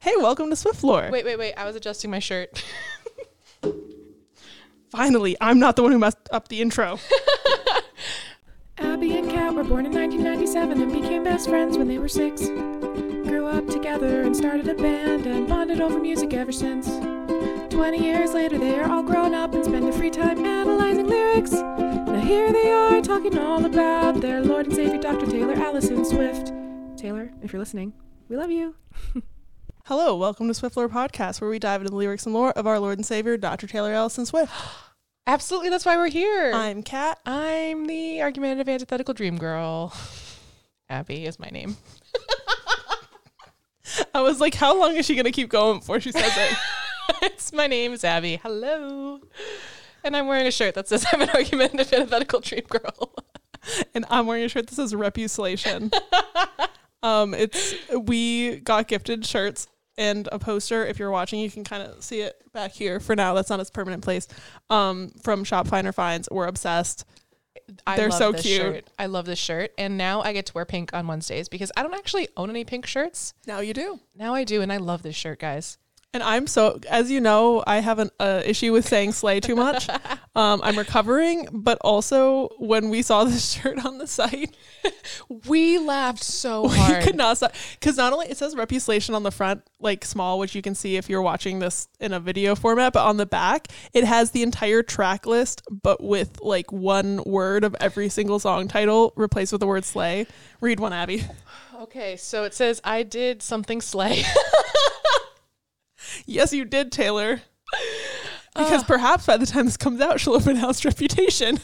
Hey, welcome to Swift Lore. Wait, wait, wait. I was adjusting my shirt. Finally, I'm not the one who messed up the intro. Abby and Kat were born in 1997 and became best friends when they were six. Grew up together and started a band and bonded over music ever since. 20 years later, they are all grown up and spend their free time analyzing lyrics. Now here they are talking all about their Lord and Savior Dr. Taylor Allison Swift. Taylor, if you're listening, we love you. Hello, welcome to Swift Lore Podcast, where we dive into the lyrics and lore of our Lord and Savior, Dr. Taylor Allison Swift. Absolutely, that's why we're here. I'm Kat. I'm the argumentative antithetical dream girl. Abby is my name. I was like, how long is she going to keep going before she says it? it's my name is Abby. Hello. And I'm wearing a shirt that says I'm an argumentative antithetical dream girl. and I'm wearing a shirt that says Repuslaytion. um, it's we got gifted shirts and a poster. If you're watching, you can kind of see it back here for now. That's not its permanent place. Um, from Shop Finer Finds. We're obsessed. I They're so cute. Shirt. I love this shirt. And now I get to wear pink on Wednesdays because I don't actually own any pink shirts. Now you do. Now I do, and I love this shirt, guys. And I'm so, as you know, I have an uh, issue with saying slay too much. Um, I'm recovering, but also when we saw this shirt on the site, We laughed so hard. we could not stop. Because not only it says repuslaytion on the front, like small, which you can see if you're watching this in a video format, but on the back, it has the entire track list, but with like one word of every single song title replaced with the word slay. Read one, Abby. Okay, so it says I did something slay. Yes, you did, Taylor. Because perhaps by the time this comes out, she'll have announced reputation.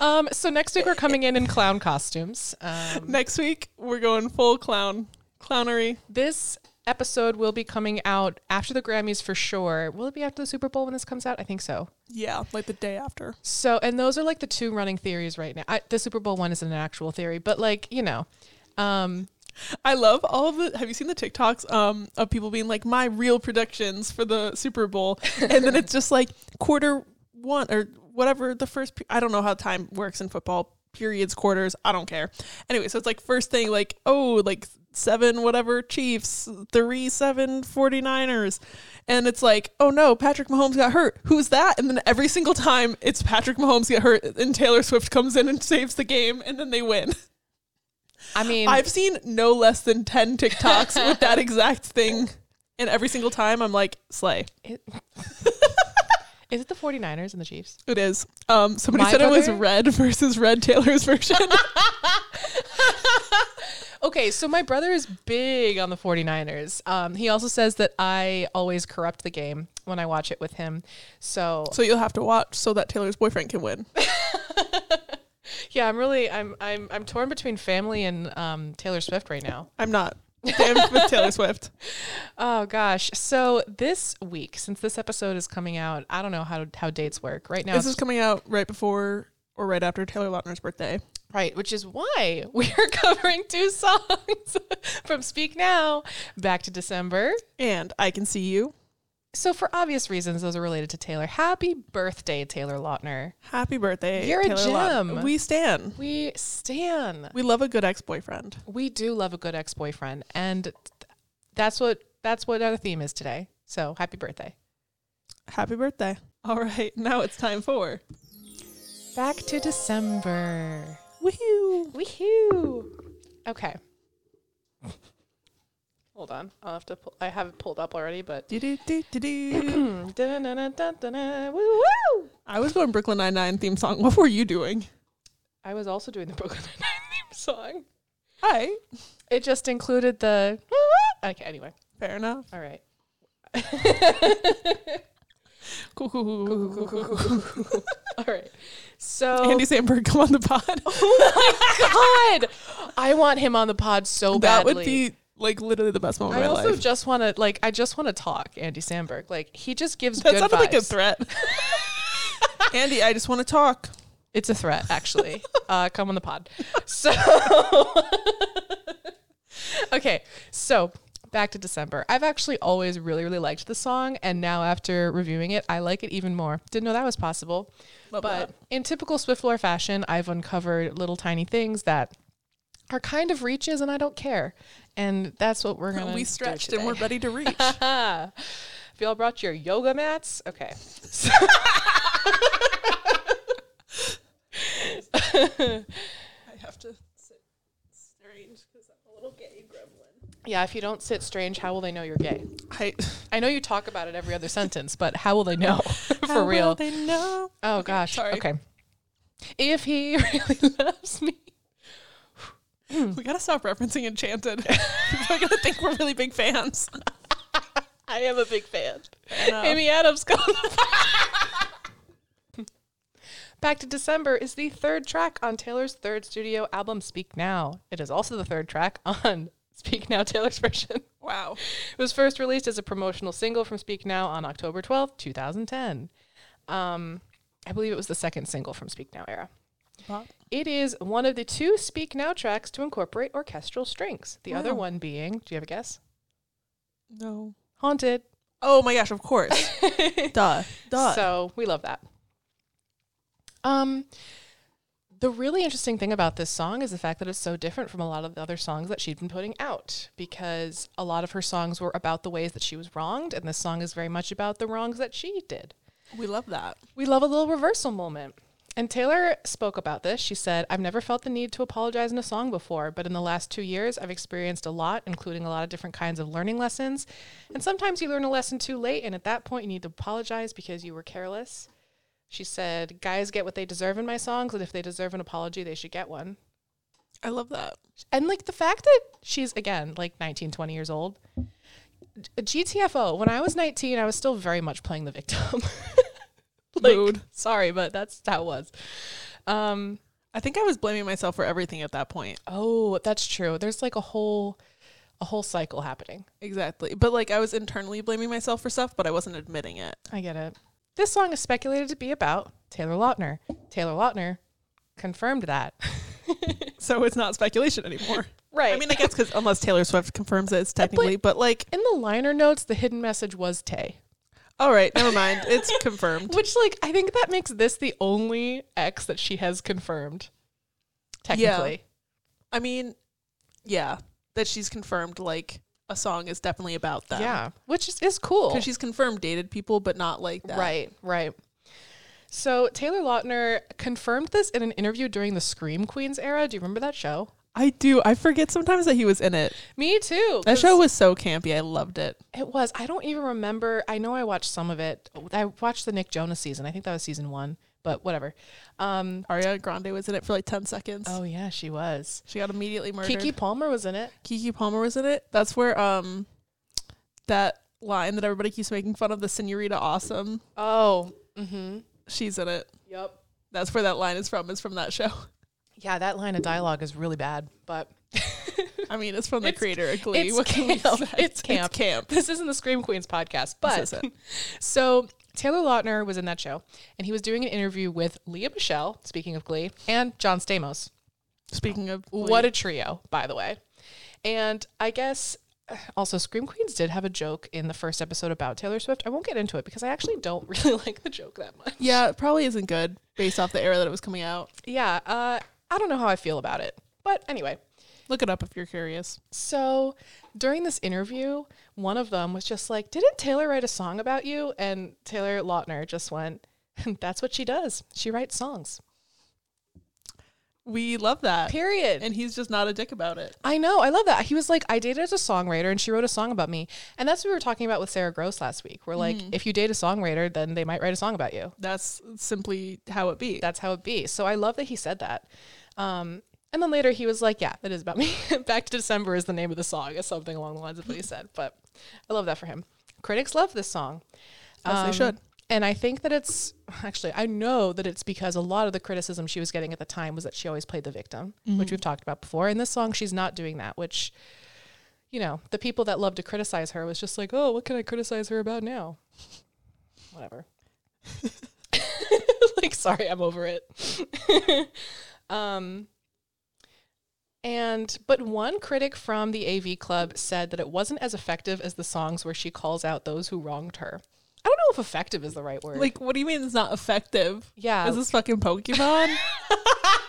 um, so next week we're coming in in clown costumes. Um, Next week, we're going full clown. Clownery. this episode will be coming out after the Grammys for sure. Will it be after the Super Bowl when this comes out? I think so. Yeah, like the day after. So, and those are like the two running theories right now. I, the Super Bowl one is an actual theory, but like you know, um, I love all the. Have you seen the TikToks um, of people being like, my real predictions for the Super Bowl? And then it's just like quarter one or whatever the first. I don't know how time works in football. Periods, quarters, I don't care. Anyway, so it's like first thing, like, oh, like seven, whatever, Chiefs, three, seven, 49ers. And it's like, oh no, Patrick Mahomes got hurt. Who's that? And then every single time it's Patrick Mahomes get hurt and Taylor Swift comes in and saves the game and then they win. I mean, I've seen no less than 10 TikToks with that exact thing. And every single time I'm like, slay. it, is it the 49ers and the Chiefs? It is. Um, somebody My said it was Red versus Red Taylor's version. Okay, so my brother is big on the 49ers. Um, he also says that I always corrupt the game when I watch it with him. So, so you'll have to watch so that Taylor's boyfriend can win. Yeah, I'm really I'm I'm I'm torn between family and um, Taylor Swift right now. I'm not. Damn with Taylor Swift. Oh gosh. So this week, since this episode is coming out, I don't know how how dates work. Right now This is coming out right before or right after Taylor Lautner's birthday. Right, which is why we are covering two songs from Speak Now back to December. And I Can See You. So, for obvious reasons, those are related to Taylor. Happy birthday, Taylor Lautner. Happy birthday. You're a Taylor Lautner. gem. We stan. We stan. We love a good ex boyfriend. We do love a good ex boyfriend, and th- that's what that's what our theme is today. So, happy birthday. Happy birthday. All right, now it's time for Back to December. Woohoo. Woohoo! Okay. Hold on. I'll have to. Pull, I have it pulled up already, but. I was going Brooklyn Nine Nine theme song. What were you doing? I was also doing the Brooklyn Nine-Nine theme song. Hi. It just included the. Okay. Anyway. Fair enough. All right. Cool, cool, cool, cool, cool, cool, cool. All right. So. Andy Samberg, come on the pod. oh my god! I want him on the pod so that badly. That would be like literally the best moment I of my also just want to like. I just want to talk, Andy Samberg. Like he just gives That good sounded vibes. like a threat. Andy, I just want to talk. It's a threat, actually. uh, come on the pod. So, okay. So, back to December. I've actually always really, really liked the song. And now, after reviewing it, I like it even more. Didn't know that was possible. Love but that. in typical Swift Lore fashion, I've uncovered little tiny things that are kind of reaches and I don't care. And that's what we're going to do. we stretched and we're ready to reach. Have y'all brought your yoga mats? Okay. So- I have to sit strange because I'm a little gay gremlin. yeah, if you don't sit strange, how will they know you're gay? I, I know you talk about it every other sentence, but how will they know for How will real? they know. Oh gosh. sorry. Okay. If he really loves me. We gotta stop referencing Enchanted. People are gonna think we're really big fans. I am a big fan. Amy Adams go. Back to December is the third track on Taylor's third studio album, Speak Now. It is also the third track on Speak Now Taylor's version. Wow. It was first released as a promotional single from Speak Now on October 12th, 2010. Um, I believe it was the second single from Speak Now era. It is one of the two Speak Now tracks to incorporate orchestral strings. The other one being, do you have a guess? No. Haunted. Oh my gosh, of course. Duh. Duh. So we love that. Um, the really interesting thing about this song is the fact that it's so different from a lot of the other songs that she'd been putting out because a lot of her songs were about the ways that she was wronged, and this song is very much about the wrongs that she did. we love that. We love a little reversal moment. And Taylor spoke about this. She said, I've never felt the need to apologize in a song before, but in the last two years, I've experienced a lot, including a lot of different kinds of learning lessons. And sometimes you learn a lesson too late, and at that point, you need to apologize because you were careless. She said, Guys get what they deserve in my songs, and if they deserve an apology, they should get one. I love that. And like the fact that she's, again, like 19, 20 years old. GTFO, when I was 19, I was still very much playing the victim. like, Mood. Sorry, but that's how it was. Um, I think I was blaming myself for everything at that point. oh, that's true. There's like a whole a whole cycle happening. Exactly. But like I was internally blaming myself for stuff, but I wasn't admitting it. I get it. This song is speculated to be about Taylor Lautner. Taylor Lautner confirmed that. So it's not speculation anymore. Right. I mean, I guess because unless Taylor Swift confirms it, it's technically, but, like, in the liner notes, the hidden message was Tay. All right, never mind. It's confirmed. Which, like, I think that makes this the only ex that she has confirmed. Technically. Yeah. I mean, yeah, that she's confirmed, like, a song is definitely about them. Yeah. Which is, is cool. Because she's confirmed dated people, but not like that. Right, right. So Taylor Lautner confirmed this in an interview during the Scream Queens era. Do you remember that show? I do. I forget sometimes that he was in it. Me too. That show was so campy. I loved it. It was. I don't even remember. I know I watched some of it. I watched the Nick Jonas season. I think that was season one, but whatever. Um, Ariana Grande was in it for like 10 seconds. oh yeah, she was. She got immediately murdered. Keke Palmer was in it. Keke Palmer was in it. That's where um that line that everybody keeps making fun of, the Senorita Awesome. Oh. Mm-hmm. She's in it. Yep. That's where that line is from. Is from that show. Yeah, that line of dialogue is really bad, but I mean, it's from the It's- creator of Glee. it's What can we camp. It's camp. camp. this isn't the Scream Queens podcast. But so Taylor Lautner was in that show, and he was doing an interview with Lea Michele, speaking of Glee, and John Stamos. Speaking of Glee, What a trio, by the way. And I guess also Scream Queens did have a joke in the first episode about Taylor Swift. I won't get into it because I actually don't really like the joke that much. yeah, it probably isn't good based off the era that it was coming out. Yeah, uh, I don't know how I feel about it. But anyway, Look it up if you're curious. so during this interview, one of them was just like, Didn't Taylor write a song about you? And Taylor Lautner just went, That's what she does. She writes songs. We love that. Period. And he's just not a dick about it. I know. I love that. He was like, I dated as a songwriter and she wrote a song about me. And that's what we were talking about with Sarah Gross last week. We're like, if you date a songwriter, then they might write a song about you. That's simply how it be. That's how it be. So I love that he said that. Um, and then later he was like, yeah, that is about me. Back to December is the name of the song, or something along the lines of what he said. But I love that for him. Critics love this song. As they Um, should. And I think that it's actually, I know that it's because a lot of the criticism she was getting at the time was that she always played the victim, which we've talked about before. In this song, she's not doing that, which, you know, the people that love to criticize her was just like, oh, what can I criticize her about now? Whatever. like, sorry, I'm over it. um, and but one critic from the AV Club said that it wasn't as effective as the songs where she calls out those who wronged her. I don't know if effective is the right word. Like, what do you mean it's not effective? yeah, Is this fucking Pokemon?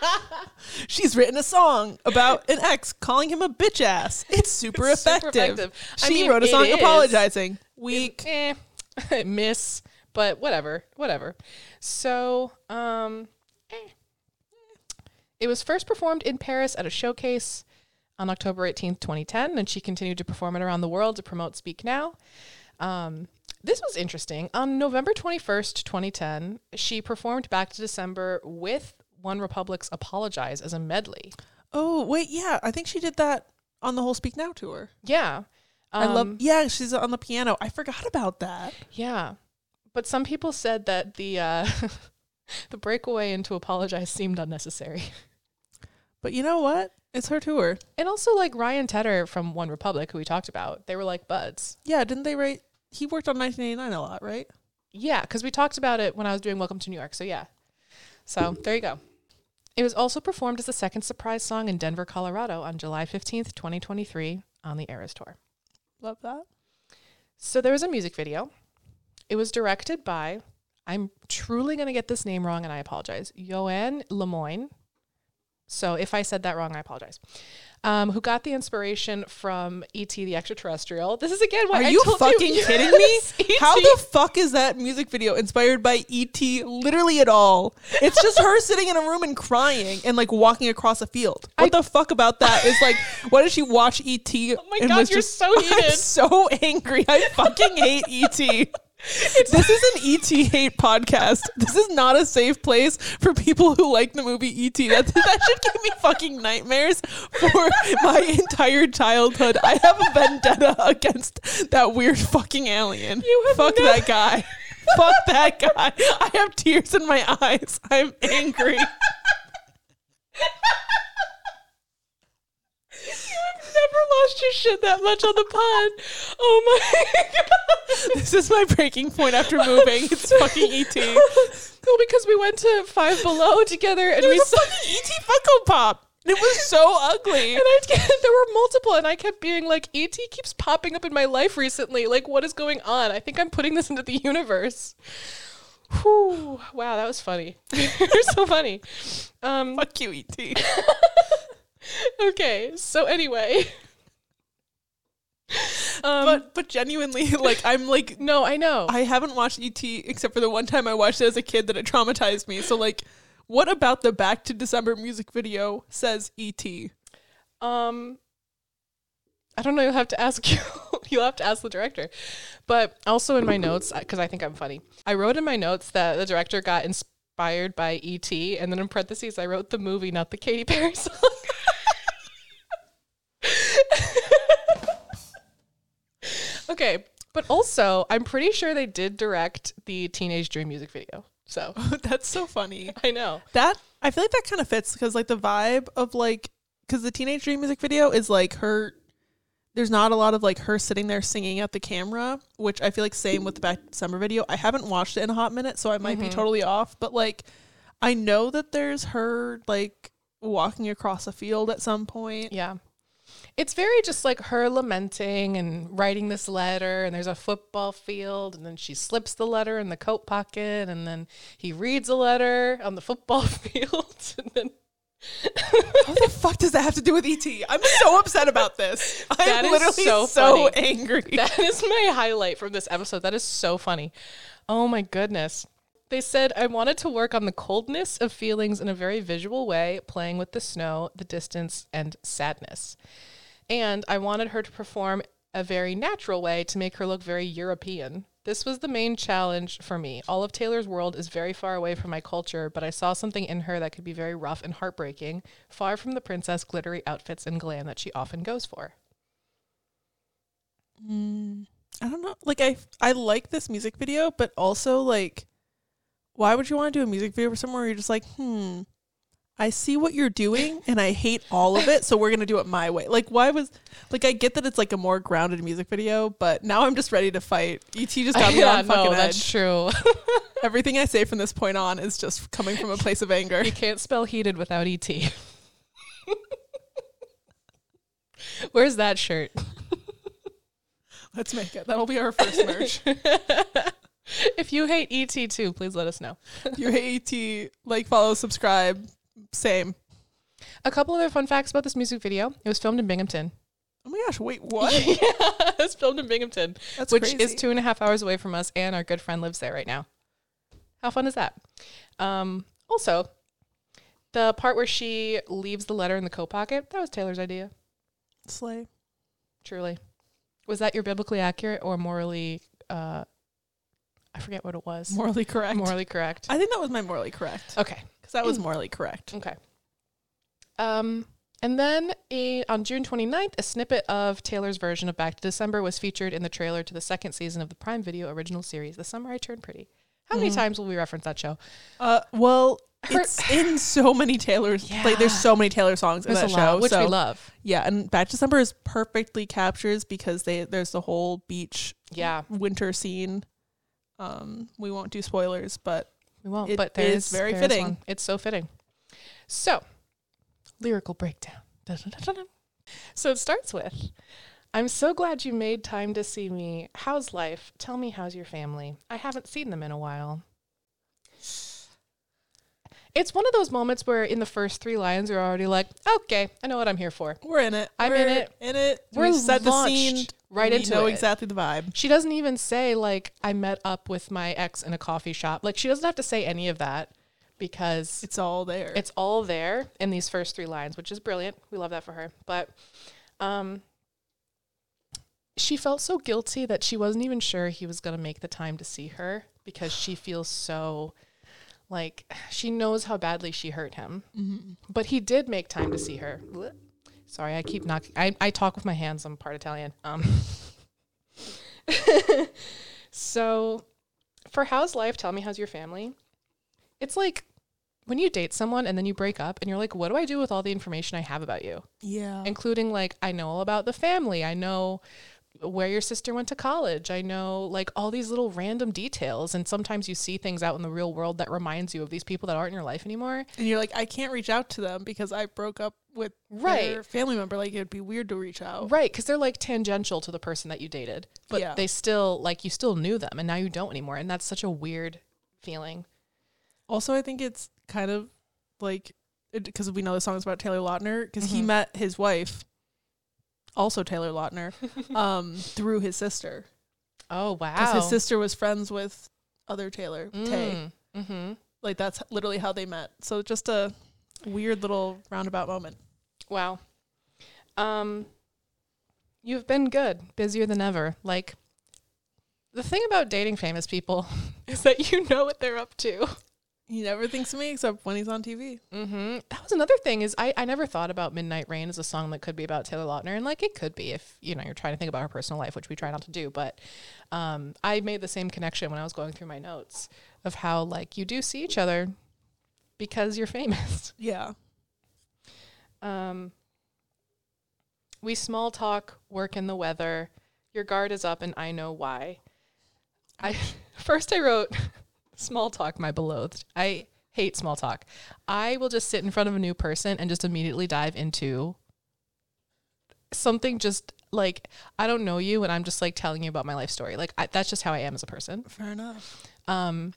She's written a song about an ex calling him a bitch ass. It's super It's super effective. effective. I She mean, wrote a song apologizing. Weak. eh, miss, but whatever, whatever. So, um, eh. it was first performed in Paris at a showcase on October 18th, 2010, and she continued to perform it around the world to promote Speak Now. Um, this was interesting. On November 21st, 2010, she performed Back to December with OneRepublic's Apologize as a medley. Oh, wait, yeah. I think she did that on the whole Speak Now tour. Yeah. I love Um, Yeah, she's on the piano. I forgot about that. Yeah. But some people said that the uh the breakaway into apologize seemed unnecessary. But you know what? It's her tour. And also like Ryan Tedder from OneRepublic who we talked about, they were like buds. Yeah, didn't they write he worked on 1989 a lot, right? Yeah, cuz we talked about it when I was doing Welcome to New York. So yeah. So, there you go. It was also performed as the second surprise song in Denver, Colorado on July 15th, 2023 on the Eras tour. Love that. So there was a music video. It was directed by, I'm truly going to get this name wrong and I apologize, Joanne Lemoine. So if I said that wrong, I apologize. Um, who got the inspiration from E.T. the Extraterrestrial. This is again why Are I you fucking you, kidding me? How the fuck is that music video inspired by E.T. literally at all? It's just her sitting in a room and crying and like walking across a field. What the fuck about that is like, what did she watch E.T.? Oh my God, you're just- so I'm so angry. I fucking hate E.T. this is an ET hate podcast. This is not a safe place for people who like the movie ET. That, that should give me fucking nightmares for my entire childhood. I have a vendetta against that weird fucking alien. Fuck no- that guy. Fuck that guy. I have tears in my eyes. I'm angry. never lost your shit that much on the pod. Oh my god. This is my breaking point after moving. It's fucking ET. Well, because we went to Five Below together and It we saw fucking ET Funko Pop. It was so ugly. And I there were multiple, and I kept being like, "Et keeps popping up in my life recently. Like, what is going on? I think I'm putting this into the universe." Whew. Wow, that was funny. You're so funny. Um, Fuck you, ET. okay, so anyway, um, but but genuinely, like I'm like no, I know. I haven't watched ET except for the one time I watched it as a kid that it traumatized me. So like, what about the Back to December music video says ET? Um, I don't know. You'll have to ask you. you'll have to ask the director. But also in my notes, because I think I'm funny, I wrote in my notes that the director got inspired by E.T. and then in parentheses I wrote the movie, not the Katy Perry song. Okay, but also I'm pretty sure they did direct the Teenage Dream music video. So That's so funny. I know. That I feel like that kind of fits because like the vibe of like because the Teenage Dream music video is like her. There's not a lot of like her sitting there singing at the camera, which I feel like same with the Back December video. I haven't watched it in a hot minute, so I might be mm-hmm. totally off. But like, I know that there's her like walking across a field at some point. Yeah. It's very just like her lamenting and writing this letter, and there's a football field, and then she slips the letter in the coat pocket, and then he reads a letter on the football field, and then What the fuck does that have to do with ET? I'm so upset about this. I'm literally so so, angry. that is my highlight from this episode. That is so funny. Oh my goodness. They said, I wanted to work on the coldness of feelings in a very visual way, playing with the snow, the distance, and sadness. And I wanted her to perform a very natural way to make her look very European. This was the main challenge for me. All of Taylor's world is very far away from my culture, but I saw something in her that could be very rough and heartbreaking, far from the princess glittery outfits and glam that she often goes for. Mm, I don't know. Like I I like this music video, but also like why would you want to do a music video for somewhere where you're just like, "Hmm, I see what you're doing and I hate all of it, so we're going to do it my way." Like why was like I get that it's like a more grounded music video, but now I'm just ready to fight. ET just got me on fucking that's edge. true. Everything I say from this point on is just coming from a place of anger. You can't spell heated without ET. Where's that shirt? Let's make it. That'll be our first merch. If you hate ET too, please let us know. If you hate ET, like, follow, subscribe, Same. A couple other fun facts about this music video. It was filmed in Binghamton. Oh my gosh, wait, what? yeah, it was filmed in Binghamton, That's which crazy. is two and a half hours away from us, and our good friend lives there right now. How fun is that? Um, also, the part where she leaves the letter in the coat pocket, that was Taylor's idea, Slay. truly. Was that your biblically accurate or morally, uh, I forget what it was. Morally correct. Morally correct. I think that was my morally correct. Okay. Because that was morally correct. Okay. Um, and then a, on June 29th, a snippet of Taylor's version of Back to December was featured in the trailer to the second season of the Prime Video original series, The Summer I Turned Pretty. How many Mhm. times will we reference that show? Uh, well, Her- it's in so many Taylor's. Like, there's so many Taylor songs in that show. lot, which so, we love. Yeah, and Back to December is perfectly captures because they there's the whole beach Yeah, winter scene. Um, we won't do spoilers, but we won't, It but there's is very there fitting. one. It's so fitting. So, lyrical breakdown. So it starts with I'm so glad you made time to see me. How's life? Tell me, how's your family? I haven't seen them in a while. It's one of those moments where in the first three lines you're already like, okay, I know what I'm here for. we're in it. I'm We're in it. In it. We're we set the scene launched right we into know it. exactly the vibe. She doesn't even say like I met up with my ex in a coffee shop. Like she doesn't have to say any of that because It's all there. it's all there in these first three lines, which is brilliant. We love that for her. But um she felt so guilty that she wasn't even sure he was going to make the time to see her because she feels so like she knows how badly she hurt him. Mhm. But he did make time to see her. Sorry, I keep knocking. I, I talk with my hands. I'm part Italian. Um. so, for how's life? Tell me how's your family. It's like when you date someone and then you break up and you're like, what do I do with all the information I have about you? Yeah. Including like I know all about the family. I know where your sister went to college. I know like all these little random details and sometimes you see things out in the real world that reminds you of these people that aren't in your life anymore. and you're like, I can't reach out to them because I broke up with Right. their family member. Like it'd be weird to reach out. Right, because they're like tangential to the person that you dated, but Yeah. they still like you still knew them, and now you don't anymore, and that's such a weird feeling. Also, I think it's kind of like because we know the song is about Taylor Lautner because he Mhm. met his wife, also Taylor Lautner, um, through his sister Oh because wow! his sister was friends with other Taylor Tay. Mm, hmm Like that's literally how they met. So just a weird little roundabout moment. Wow. Um, you've been good, busier than ever. Like the thing about dating famous people is that you know what they're up to. He never thinks of me except when he's on TV. Mm-hmm. That was another thing is I, I never thought about Midnight Rain as a song that could be about Taylor Lautner and like it could be if you know you're trying to think about her personal life which we try not to do but um, I made the same connection when I was going through my notes of how like you do see each other because you're famous. Yeah. Um, we small talk, work in the weather. Your guard is up, and I know why. I first I wrote small talk, my beloved. I hate small talk. I will just sit in front of a new person and just immediately dive into something just like I don't know you, and I'm just like telling you about my life story. Like I, that's just how I am as a person. Fair enough. Um,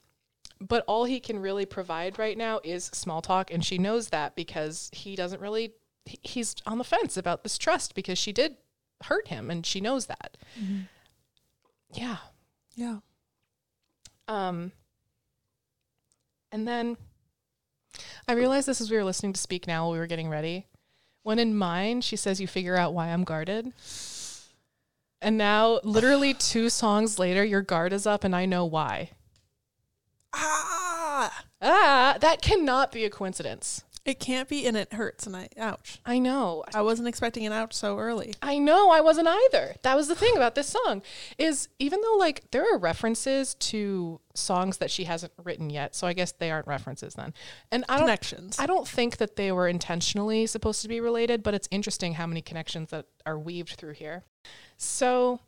but all he can really provide right now is small talk, and she knows that because he doesn't really. he- He's on the fence about this trust because she did hurt him, and she knows that. Yeah. Yeah. Um. And then I realized this as we were listening to Speak Now while we were getting ready. When in mine, she says, You figure out why I'm guarded. And now, literally two songs later, your guard is up, and I know why. Ah, Ah, that cannot be a coincidence. It can't be, and it hurts, and I ouch. I know. I wasn't expecting an ouch so early. I know I wasn't either. That was the thing about this song is even though like there are references to songs that she hasn't written yet, so I guess they aren't references then. And I don't Connections. I don't think that they were intentionally supposed to be related, but it's interesting how many connections that are weaved through here. So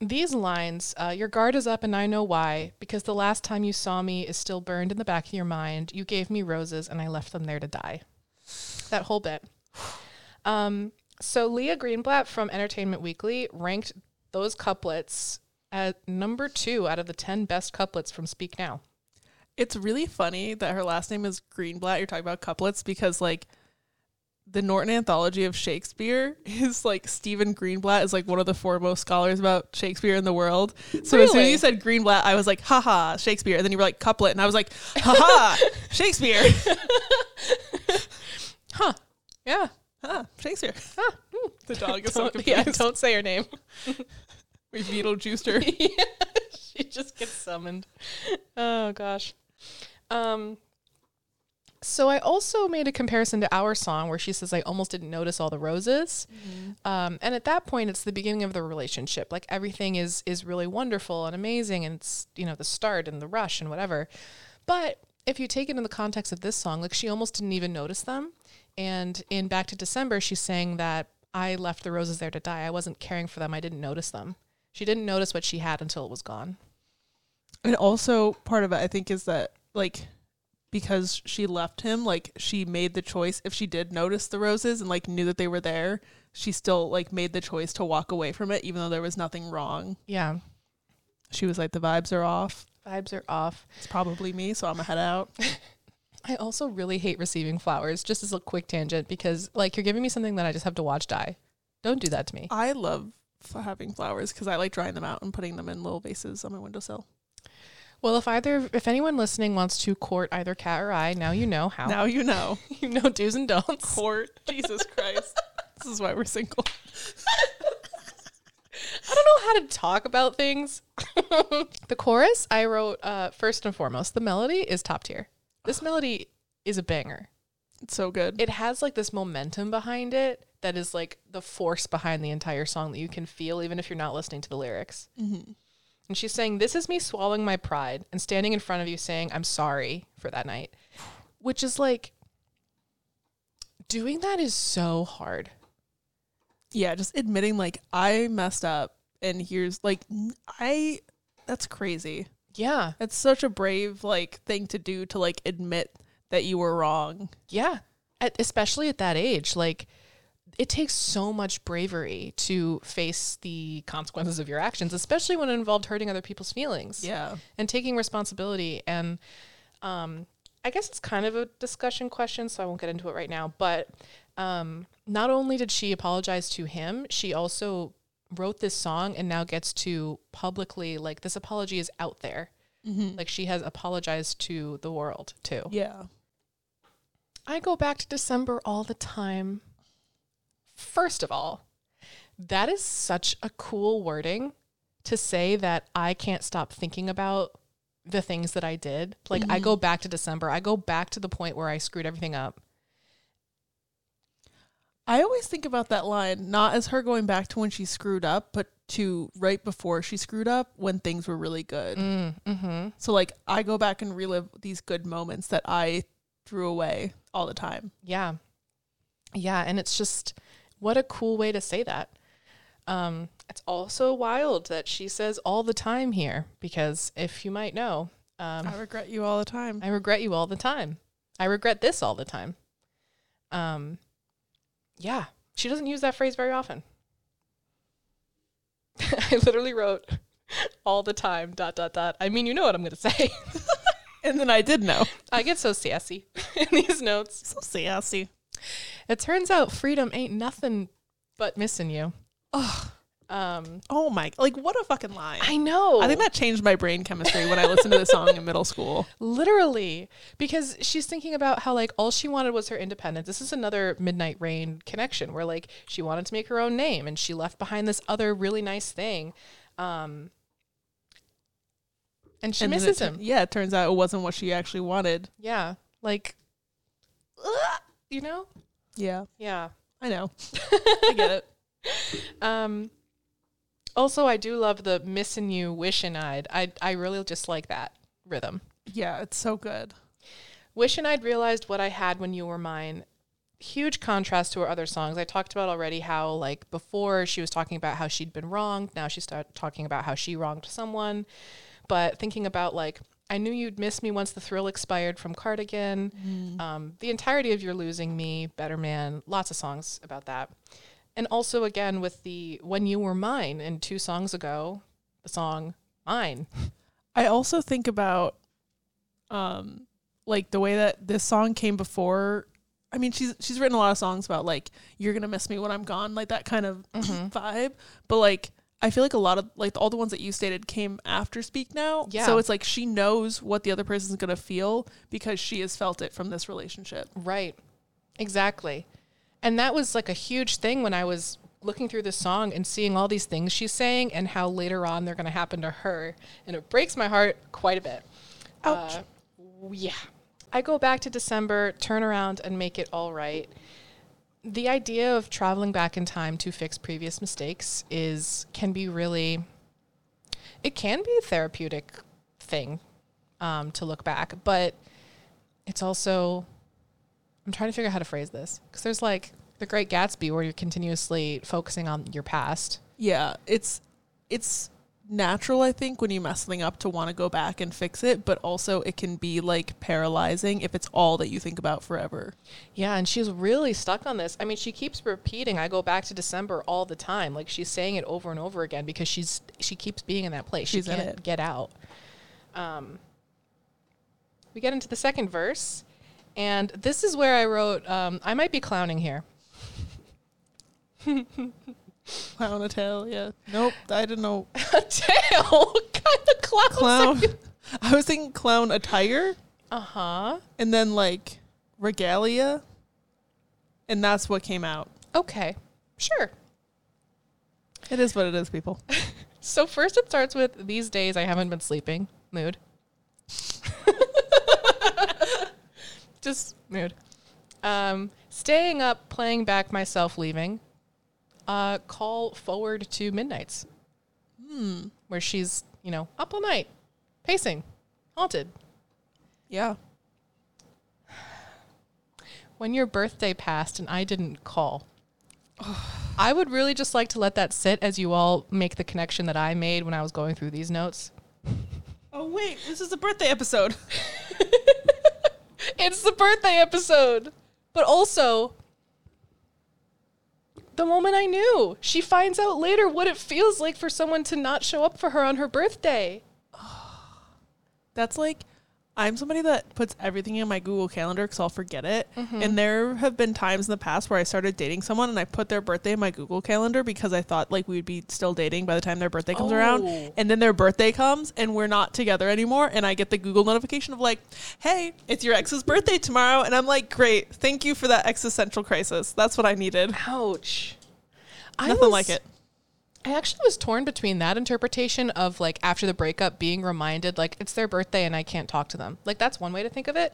these lines, uh, your guard is up and I know why, because the last time you saw me is still burned in the back of your mind. You gave me roses and I left them there to die. That whole bit. Um, so Leah Greenblatt from Entertainment Weekly ranked those couplets at number two out of the 10 best couplets from Speak Now. It's really funny that her last name is Greenblatt. You're talking about couplets because like the Norton Anthology of Shakespeare is like Stephen Greenblatt is like one of the foremost scholars about Shakespeare in the world. So as soon as you said Greenblatt, I was like, haha, Shakespeare. And then you were like couplet, and I was like, haha, Shakespeare. Huh. Yeah. huh, Shakespeare. Huh. Hmm. The dog is so confused. yeah, don't say her name. We Beetlejuiced her. yeah, she just gets summoned. Oh gosh. Um so I also made a comparison to our song where she says I almost didn't notice all the roses. Um, and at that point it's the beginning of the relationship. Like everything is is really wonderful and amazing and it's you know the start and the rush and whatever. But if you take it in the context of this song, like she almost didn't even notice them. And in Back to December, she's saying that I left the roses there to die. I wasn't caring for them. I didn't notice them. She didn't notice what she had until it was gone. And also part of it I think is that like because she left him, like she made the choice if she did notice the roses and like knew that they were there, she still like made the choice to walk away from it even though there was nothing wrong. Yeah. She was like the vibes are off. Vibes are off. It's probably me, so I'm gonna head out. I also really hate receiving flowers, just as a quick tangent, because like you're giving me something that I just have to watch die. Don't do that to me. I love having flowers because I like drying them out and putting them in little vases on my windowsill. Well, if either if anyone listening wants to court either Kat or I, now you know how. Now you know. you know do's and don'ts. Court. Jesus Christ. this is why we're single. I don't know how to talk about things. the chorus I wrote uh, first and foremost. The melody is top tier. This melody is a banger. It's so good. It has like this momentum behind it that is like the force behind the entire song that you can feel even if you're not listening to the lyrics. mm-hmm. And she's saying, This is me swallowing my pride and standing in front of you saying, I'm sorry for that night. Which is like, doing that is so hard. yeah, just admitting like I messed up and here's like I, that's crazy. Yeah. It's such a brave like thing to do to like admit that you were wrong. Yeah. At, especially at that age. Like, it takes so much bravery to face the consequences of your actions, especially when it involved hurting other people's feelings. Yeah. and taking responsibility and um i guess it's kind of a discussion question so i won't get into it right now but um not only did she apologize to him she also wrote this song and now gets to publicly like this apology is out there Mm-hmm. like she has apologized to the world too Yeah. i go back to december all the time first of all that is such a cool wording to say that I can't stop thinking about the things that I did. Like I go back to December. I go back to the point where I screwed everything up. I always think about that line not as her going back to when she screwed up, but to right before she screwed up when things were really good. Mm, mm-hmm. So like I go back and relive these good moments that I threw away all the time. Yeah. Yeah. And it's just what a cool way to say that. Um, it's also wild that she says all the time here because if you might know, um, I regret you all the time. I regret you all the time. I regret this all the time. Um, yeah, she doesn't use that phrase very often. I literally wrote all the time, dot, dot, dot. I mean, you know what I'm going to say. and then I did know. I get so sassy in these notes. So sassy. It turns out freedom ain't nothing but missing you. Ugh. Um, Oh my like what a fucking line. I know. I think that changed my brain chemistry when I listened to the song in middle school. Literally, because she's thinking about how like all she wanted was her independence. This is another Midnight Rain connection where like she wanted to make her own name and she left behind this other really nice thing. Um and she And misses it, him. Yeah, it turns out it wasn't what she actually wanted. Yeah. Like ugh, you know? Yeah, Yeah. I know. I get it. Um also I do love the missing you wishing I'd. I I really just like that rhythm. Yeah, it's so good. Wishing I'd realized what I had when you were mine. Huge contrast to her other songs. I talked about already how, like, before she was talking about how she'd been wronged. Now she started talking about how she wronged someone. But thinking about, like, I knew you'd miss me once the thrill expired from Cardigan. Um, the entirety of You're Losing Me, Better Man, lots of songs about that. And also, again, with the When You Were Mine and two songs ago, the song Mine. I also think about um like the way that this song came before I mean she's she's written a lot of songs about like you're going to miss me when I'm gone like that kind of Mhm. vibe but like I feel like a lot of like all the ones that you stated came after Speak Now. Yeah. So it's like she knows what the other person's going to feel because she has felt it from this relationship. Right. Exactly. And that was like a huge thing when I was looking through this song and seeing all these things she's saying and how later on they're going to happen to her. And it breaks my heart quite a bit. Ouch. Uh, yeah. I go back to December, turn around and make it all right. The idea of traveling back in time to fix previous mistakes is can be really it can be a therapeutic thing um, to look back, but it's also I'm trying to figure out how to phrase this because there's like the Great Gatsby where you're continuously focusing on your past. Yeah, it's it's natural I think when you mess something up to want to go back and fix it, but also it can be like paralyzing if it's all that you think about forever. Yeah, and she's really stuck on this. I mean, she keeps repeating, "I go back to December all the time." Like she's saying it over and over again because she's she keeps being in that place. She's she in can't get out. Um, we get into the second verse, and this is where I wrote, um, "I might be clowning here." Clown a tail, yeah. Nope, I didn't know. A tail, what kind of clown? Clown. I was thinking clown attire Uh huh. and then like regalia. And that's what came out. Okay, sure. It is what it is, people. So first it starts with these days I haven't been sleeping. Mood. Just mood. Um, staying up, playing back myself leaving. Uh, call forward to midnights. Hmm. Where she's, you know, up all night, pacing, haunted. Yeah. When your birthday passed and I didn't call. I would really just like to let that sit as you all make the connection that I made when I was going through these notes. Oh wait, this is a birthday episode. It's the birthday episode. But also, the moment I knew, she finds out later what it feels like for someone to not show up for her on her birthday. That's like I'm somebody that puts everything in my Google Calendar because I'll forget it. Mm-hmm. And there have been times in the past where I started dating someone and I put their birthday in my Google Calendar because I thought like we'd be still dating by the time their birthday comes around. Oh. And then their birthday comes and we're not together anymore. And I get the Google notification of like, hey, it's your ex's birthday tomorrow. And I'm like, great. Thank you for that existential crisis. That's what I needed. Ouch. I Nothing was- like it. I actually was torn between that interpretation of like after the breakup being reminded like it's their birthday and I can't talk to them. Like that's one way to think of it.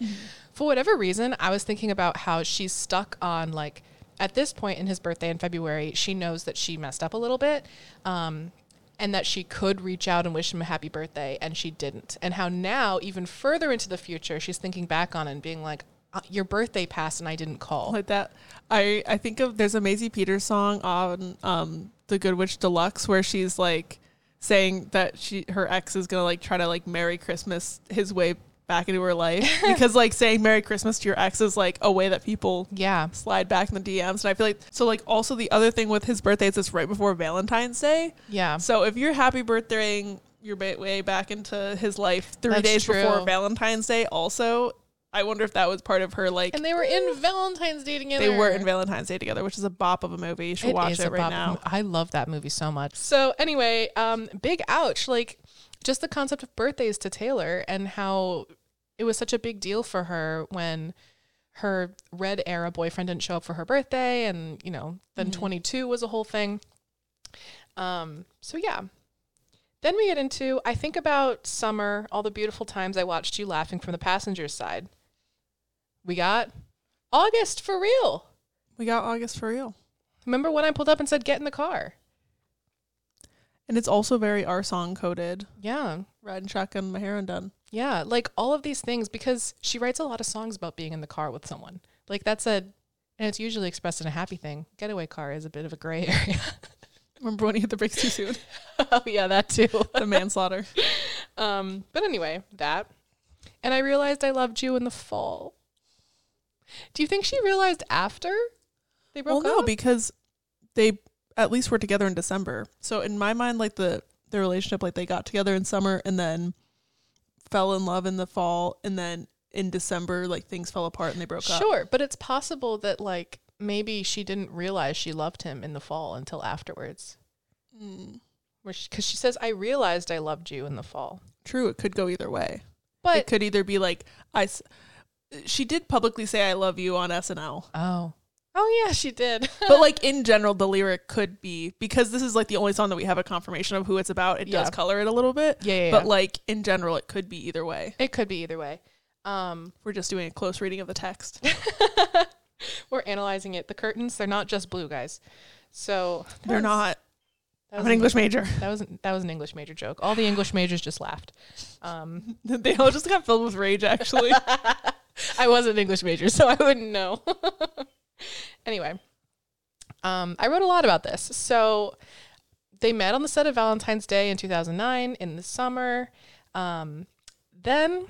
For whatever reason, I was thinking about how she's stuck on like at this point in his birthday in February, she knows that she messed up a little bit. Um and that she could reach out and wish him a happy birthday and she didn't. And how now even further into the future she's thinking back on it and being like "Uh, your birthday passed and I didn't call. like that. I I think of there's a Maisie Peters song on um the Good Witch Deluxe where she's like saying that she her ex is gonna like try to like Merry Christmas his way back into her life because like saying Merry Christmas to your ex is like a way that people yeah. slide back in the DMs and I feel like so like also the other thing with his birthday is it's right before Valentine's Day Yeah. so if you're happy birthdaying your way back into his life three That's days before. Valentine's Day also I wonder if that was part of her like And they were in Valentine's Day together. they were in Valentine's Day together, which is a bop of a movie. You should watch is it right now. I love that movie so much. So anyway, um, big ouch. Like just the concept of birthdays to Taylor and how it was such a big deal for her when her red era boyfriend didn't show up for her birthday and you know then 22 was a whole thing um so yeah then we get into i think about summer all the beautiful times i watched you laughing from the passenger side we got august for real We got August for real. remember when i pulled up and said get in the car And it's also very our song coded. yeah Riding shotgun, my hair undone. Yeah, like all of these things because she writes a lot of songs about being in the car with someone. Like that's a and it's usually expressed in a happy thing. Getaway car is a bit of a gray area. Remember when he hit the brakes too soon? oh yeah, that too. the manslaughter. Um, but anyway, that. And I realized I loved you in the fall. Do you think she realized after they broke well, broke no, up? because they at least were together in December. So in my mind, like the the relationship, like they got together in summer and then fell in love in the fall and then in December like things fell apart and they broke up. Sure, but it's possible that like maybe she didn't realize she loved him in the fall until afterwards. Mm. Because she says, "I realized I loved you in the fall." True, it could go either way. But it could either be like I she did publicly say I love you on SNL. oh, oh yeah, she did. but like in general the lyric could be because this is like the only song that we have a confirmation of who it's about. It does color it a little bit. yeah, yeah, But yeah. like in general it could be either way. it could be either way. Um, We're just doing a close reading of the text. we're analyzing it. The curtains, they're not just blue, guys. So They're was- not. That I'm was an English major. That was that was an English major joke. All the English majors just laughed. Um, they all just got filled with rage actually. I was an English major, so I wouldn't know. anyway, um, I wrote a lot about this. So they met on the set of Valentine's Day in 2009 in the summer. Um, then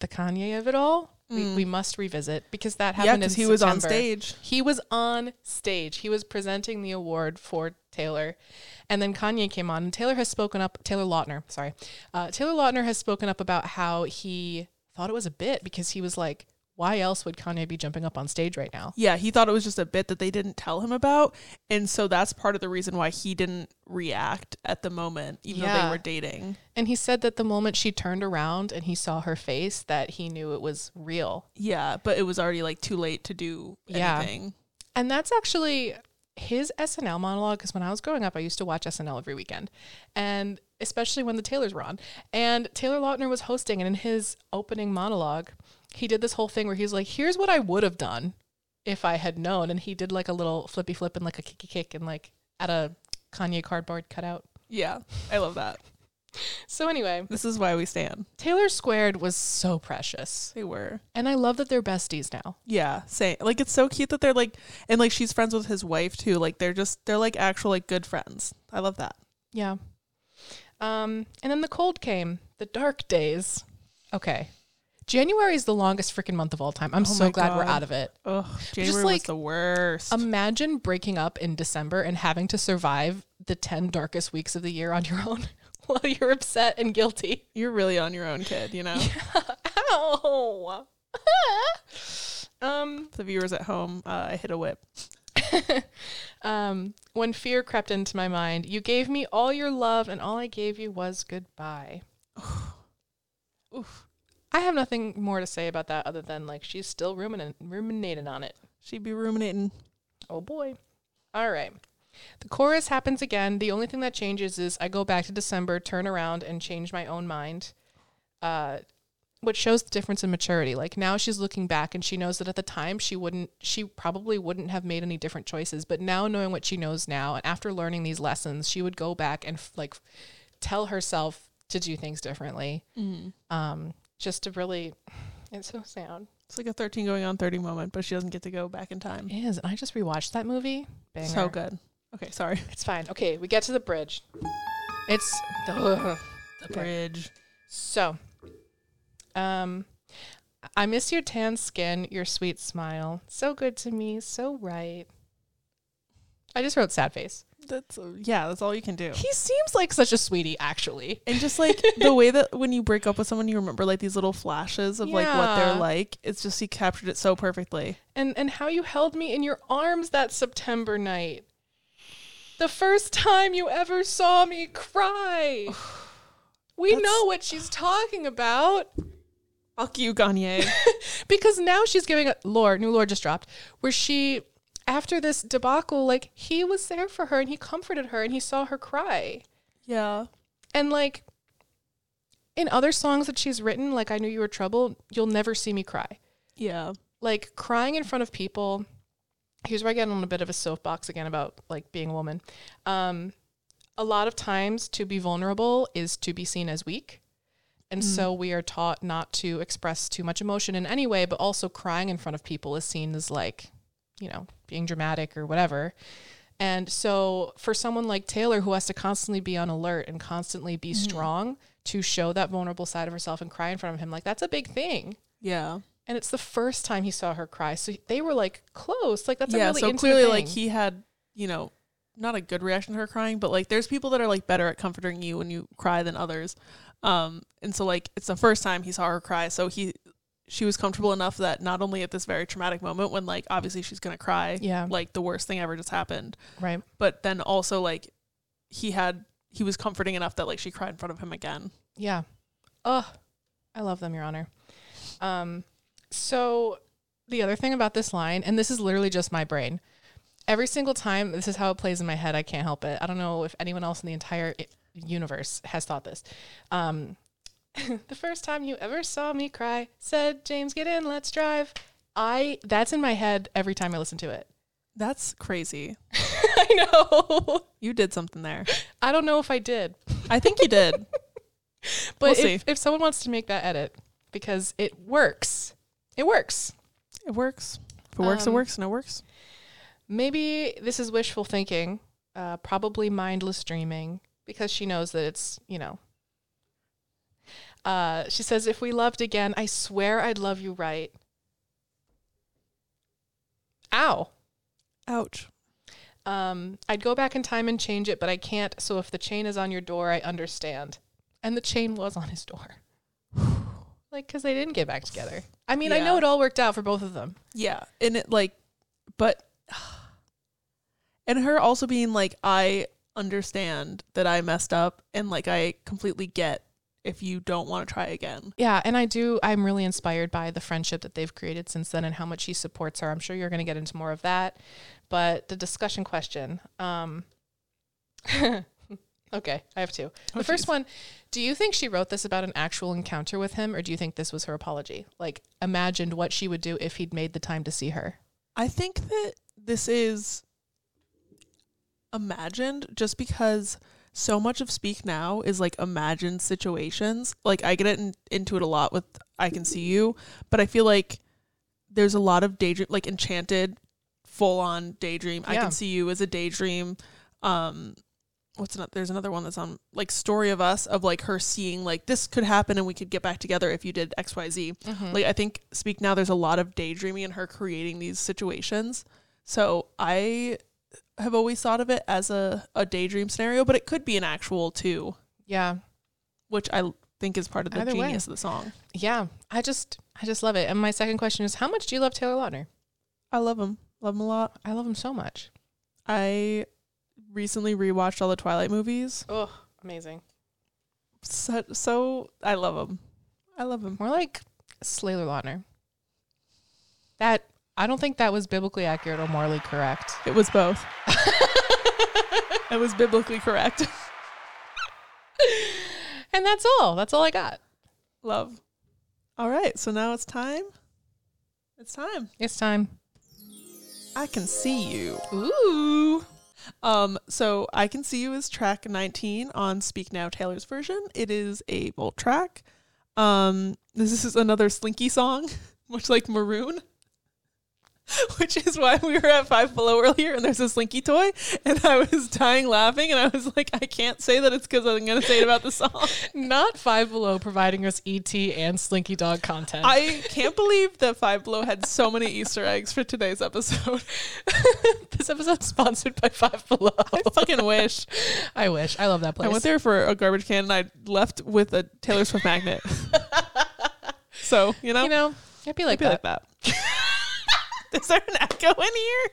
the Kanye of it all, we, we must revisit because that yeah, happened in because he was on stage. He was on stage. He was presenting the award for Taylor. And then Kanye came on, and Taylor has spoken up. Taylor Lautner, sorry. Uh, Taylor Lautner has spoken up about how he thought it was a bit because he was like, why else would Kanye be jumping up on stage right now? Yeah, he thought it was just a bit that they didn't tell him about. And so that's part of the reason why he didn't react at the moment, even though they were dating. And he said that the moment she turned around and he saw her face, that he knew it was real. Yeah, but it was already like too late to do Yeah. anything. And that's actually his SNL monologue. Because when I was growing up, I used to watch SNL every weekend, and especially when the Taylors were on. And Taylor Lautner was hosting, and in his opening monologue, he did this whole thing where he's like, "Here's what I would have done if I had known," and he did like a little flippy flip and like a kicky kick and like at a Kanye cardboard cutout. Yeah, I love that. So anyway, This is why we stand. Taylor Squared was so precious, They were. and I love that they're besties now. Yeah, same. Like it's so cute that they're like, and like she's friends with his wife too. Like they're just they're like actual like good friends. I love that. Yeah. Um, and then the cold came, the dark days. Okay. January is the longest freaking month of all time. I'm Oh so glad we're out of it. Ugh, January was like, the worst. Imagine breaking up in December and having to survive the 10 darkest weeks of the year on your own while you're upset and guilty. You're really on your own, kid. You know. Ow. um, the viewers at home, uh, I hit a whip. um, when fear crept into my mind, you gave me all your love, and all I gave you was goodbye. Oof. I have nothing more to say about that other than like she's still ruminating, ruminating on it. She'd be ruminating. Oh boy. All right. The chorus happens again. The only thing that changes is I go back to December, turn around, and change my own mind. Uh, which shows the difference in maturity. Like now she's looking back and she knows that at the time she wouldn't, she probably wouldn't have made any different choices. But now knowing what she knows now, and after learning these lessons, she would go back and f- like tell herself to do things differently. Um, just to really, it's so sad. It's like a 13 going on 30 moment, but she doesn't get to go back in time. It is. And I just rewatched that movie. Banger. So good. Okay, sorry. It's fine. Okay, we get to the bridge. It's. The Okay. bridge. so. Um, I miss your tan skin, your sweet smile. So good to me, so right. I just wrote sad face. That's uh, yeah. That's all you can do. He seems like such a sweetie, actually. And just like the way that when you break up with someone, you remember like these little flashes of like what they're Yeah. like. It's just he captured it so perfectly. And and how you held me in your arms that September night. The first time you ever saw me cry. We know what she's talking about. Fuck you, Kanye. because now she's giving a lore new lore just dropped where she after this debacle like he was there for her and he comforted her and he saw her cry yeah. and like in other songs that she's written like i knew you were trouble you'll never see me cry Yeah. like crying in front of people here's where i get on a bit of a soapbox again about like being a woman um a lot of times to be vulnerable is to be seen as weak and mm. so we are taught not to express too much emotion in any way but also crying in front of people is seen as like you know being dramatic or whatever and so for someone like taylor who has to constantly be on alert and constantly be mm-hmm. strong to show that vulnerable side of herself and cry in front of him like that's a big thing Yeah. and it's the first time he saw her cry. So they were like close. Like that's a yeah. really so clearly, like he had, you know, not a good reaction to her crying, but like there's people that are like better at comforting you when you cry than others. Um, and so like it's the first time he saw her cry, so he she was comfortable enough that not only at this very traumatic moment when like obviously she's gonna cry, Yeah. like the worst thing ever just happened, Right. but then also like he had he was comforting enough that like she cried in front of him again. Yeah. Oh, I love them, Your Honor. Um, so the other thing about this line, and this is literally just my brain. Every single time, this is how it plays in my head. I can't help it. I don't know if anyone else in the entire universe has thought this. Um, the first time you ever saw me cry, said James, get in, let's drive. I that's in my head every time I listen to it. That's crazy. I know. You did something there. I don't know if I did. I think you did. But We'll if, if someone wants to make that edit, because it works, it works. It works. If it works, it Um, works, and it works. Maybe this is wishful thinking, uh, probably mindless dreaming, because she knows that it's, you know. Uh, she says, If we loved again, I swear I'd love you right. Ow. Ouch. Um, I'd go back in time and change it, but I can't. So if the chain is on your door, I understand. And the chain was on his door. like, because they didn't get back together. I mean, I know it all worked out for both of them. Yeah, and it like, but, and her also being like, I understand that I messed up, and like I completely get if you don't want to try again. Yeah, and I do. I'm really inspired by the friendship that they've created since then and how much he supports her. I'm sure you're going to get into more of that. But the discussion question. Um, okay, I have two. The Oh, first geez. one Do you think she wrote this about an actual encounter with him, or do you think this was her apology? Like, imagined what she would do if he'd made the time to see her. I think that this is imagined just because so much of Speak Now is like imagined situations. Like I get it in, into it a lot with I Can See You, but I feel like there's a lot of daydream, like enchanted, full on daydream. I Can See You as a daydream. Um, what's another? There's another one that's on like Story of Us of like her seeing like this could happen and we could get back together if you did X Y Z. Like I think Speak Now there's a lot of daydreaming and her creating these situations. So I have always thought of it as a, a daydream scenario, but it could be an actual too, Yeah. which I think is part of the Either way. genius of the song. Yeah. I just, I just love it. And my second question is How much do you love Taylor Lautner? I love him. Love him a lot. I love him so much. I recently rewatched all the Twilight movies. Oh, amazing. So, so I love him. I love him. More like Slayer Lautner. That I don't think that was biblically accurate or morally correct. It was both. it was biblically correct. And that's all. That's all I got. love. All right, so now it's time. It's time. It's time. I can see you. Ooh. Um, so I can see you is track 19 on Speak Now Taylor's version. It is a Vault track. Um, this is another Slinky song, much like Maroon. Which is why we were at Five Below earlier, and there's a Slinky toy, and I was dying laughing, and I was like, I can't say that it's because I'm gonna say it about the song. Not Five Below providing us ET and Slinky Dog content. I can't believe that Five Below had so many Easter eggs for today's episode. this episode's sponsored by Five Below. I fucking wish. I wish. I love that place. I went there for a garbage can and I left with a Taylor Swift magnet. so, you know, You know, I'd be like I'd be that. like that. Is there an echo in here?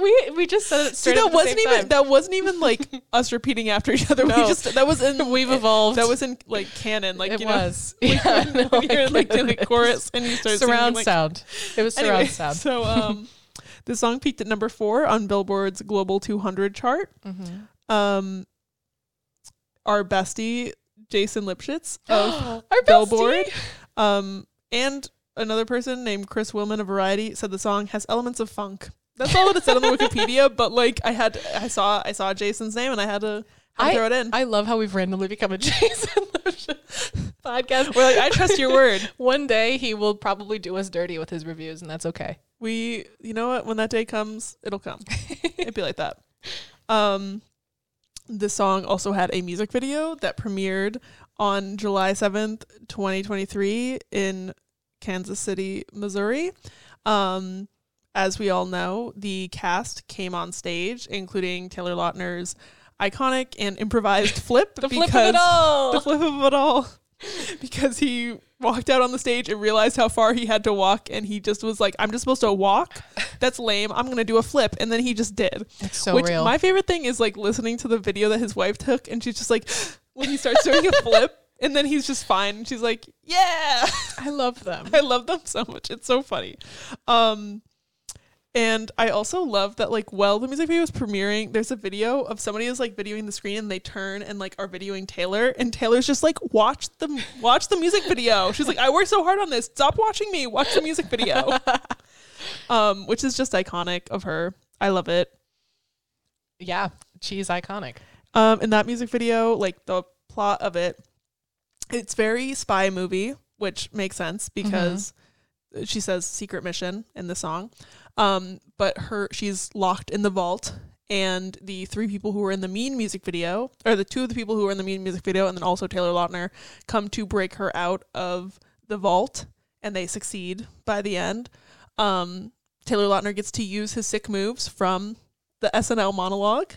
we we just said it See, straight that at the wasn't even time. that wasn't even like us repeating after each other. We just that was in We've evolved. That was in like canon. Like it you know, was. yeah, no, you're like a chorus and you start surround singing, like, sound. It was surround Anyway, sound. So um, the song peaked at number four on Billboard's Global 200 chart. Mm-hmm. Um, our bestie Jason Lipshutz of Our Billboard, um, and another person named Chris Willman of Variety said the song has elements of funk. That's all that it said on the Wikipedia, but like I had, I saw, I saw Jason's name and I had to, had to throw it in. I love how we've randomly become a Jason podcast. We're like, I trust your word. One day he will probably do us dirty with his reviews, and that's okay. We, you know what? When that day comes, it'll come. It'd be like that. Um, the song also had a music video that premiered on July 7th, 2023 in Kansas City, Missouri. Um, as we all know, the cast came on stage, including Taylor Lautner's iconic and improvised flip. The flip of because- it all. The flip of it all. because he walked out on the stage and realized how far he had to walk, and he just was like, "I'm just supposed to walk. That's lame. I'm gonna do a flip," and then he just did. It's so Which real. my favorite thing is like listening to the video that his wife took, and she's just like, when he starts doing a flip, and then he's just fine, and she's like, "Yeah." I love them. I love them so much. It's so funny. Um and I also love that like while the music video is premiering, there's a video of somebody is like videoing the screen and they turn and like are videoing Taylor and Taylor's just like watch the watch the music video. She's like I worked so hard on this. Stop watching me. Watch the music video. um which is just iconic of her. I love it. Yeah, she's iconic. Um, in that music video, like the plot of it, it's very spy movie, which makes sense because she says secret mission in the song. Um, but her she's locked in the vault, and the three people who were in the Mean music video, or the two of the people who were in the Mean music video, and then also Taylor Lautner, come to break her out of the vault, and they succeed by the end. Um, Taylor Lautner gets to use his sick moves from the SNL monologue.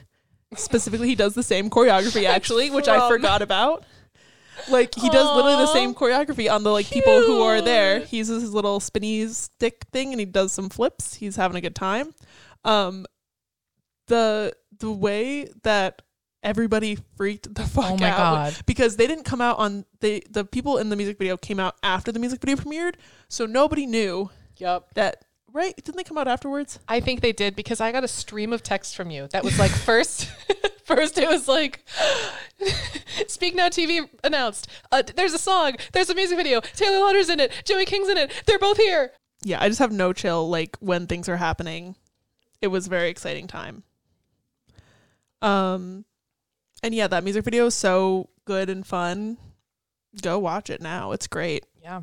Specifically, he does the same choreography actually, which I forgot about. Like he does literally the same choreography on the like people who are there. He uses his little spinny stick thing and he does some flips. He's having a good time. Um, the the way that everybody freaked the fuck Oh my out God. because they didn't come out on the the people in the music video came out after the music video premiered, so nobody knew Yep. that. Right? Didn't they come out afterwards? I think they did because I got a stream of text from you that was like first first it was like Speak Now TV announced. Uh, there's a song, there's a music video. Taylor Lautner's in it. Joey King's in it. They're both here. yeah, I just have no chill like when things are happening. It was a very exciting time. Um and yeah, that music video is so good and fun. Go watch it now. It's great. Yeah.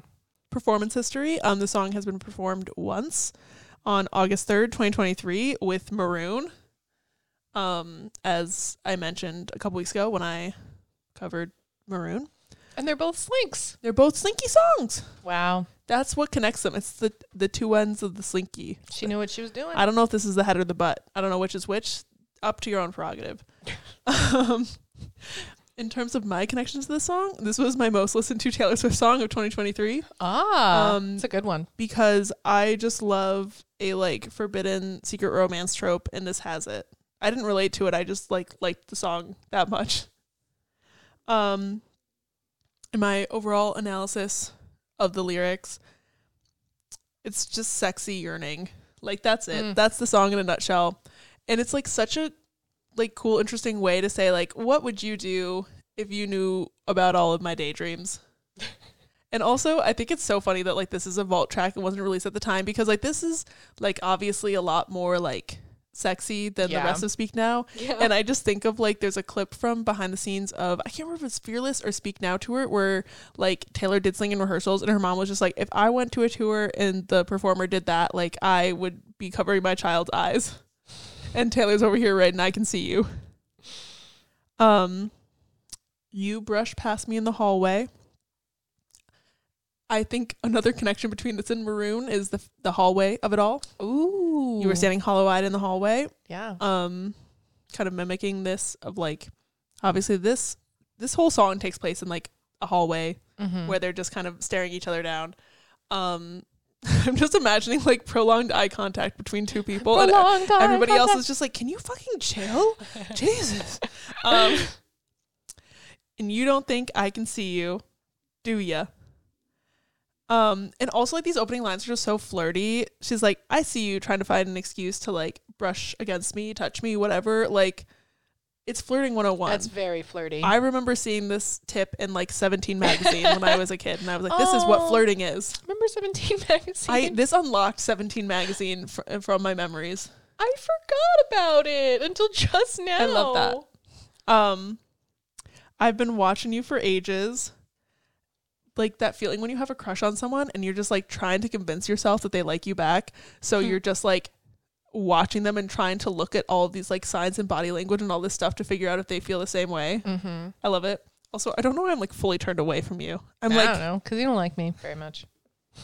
Performance history. Um the song has been performed once on August 3rd, 2023 with Maroon. Um as I mentioned a couple weeks ago when I covered Maroon. And they're both slinks. They're both slinky songs. Wow. That's what connects them. It's the the two ends of the slinky. She knew what she was doing. I don't know if this is the head or the butt. I don't know which is which. Up to your own prerogative. um, in terms of my connections to this song, this was my most listened to Taylor Swift song of 2023 ah, Um, it's a good one. because I just love a like forbidden secret romance trope, and this has it. I didn't relate to it. I just like liked the song that much. Um, in my overall analysis of the lyrics, it's just sexy yearning. Like that's it. Mm. That's the song in a nutshell. And it's like such a like cool, interesting way to say like, what would you do if you knew about all of my daydreams? And also, I think it's so funny that like this is a vault track and wasn't released at the time because like this is like obviously a lot more like sexy than Yeah. the rest of Speak Now. Yeah. And I just think of like there's a clip from behind the scenes of I can't remember if it's Fearless or Speak Now tour where like Taylor did sing in rehearsals and her mom was just like, if I went to a tour and the performer did that, like I would be covering my child's eyes. And Taylor's over here right and I can see you. Um you brush past me in the hallway. I think another connection between this and Maroon is the the hallway of it all. Ooh. You were standing hollow-eyed in the hallway Yeah. um kind of mimicking this of like obviously this this whole song takes place in like a hallway Mm-hmm. where they're just kind of staring each other down um i'm just imagining like prolonged eye contact between two people and Prolonged eye everybody else is just like can you fucking chill jesus um and you don't think i can see you do ya um and also like these opening lines are just so flirty she's like i see you trying to find an excuse to like brush against me touch me whatever like it's flirting 101 That's very flirty. I remember seeing this tip in like 17 magazine when I was a kid, and I was like, "This is what Oh. flirting is." remember 17 magazine. I this unlocked 17 magazine fr- from my memories. I forgot about it until just now. I love that. Um, I've been watching you for ages. Like that feeling when you have a crush on someone and you're just like trying to convince yourself that they like you back. So Hmm. you're just like watching them and trying to look at all of these like signs and body language and all this stuff to figure out if they feel the same way. Mm-hmm. I love it. Also, I don't know why I'm like fully turned away from you. I'm I like don't know because you don't like me very much.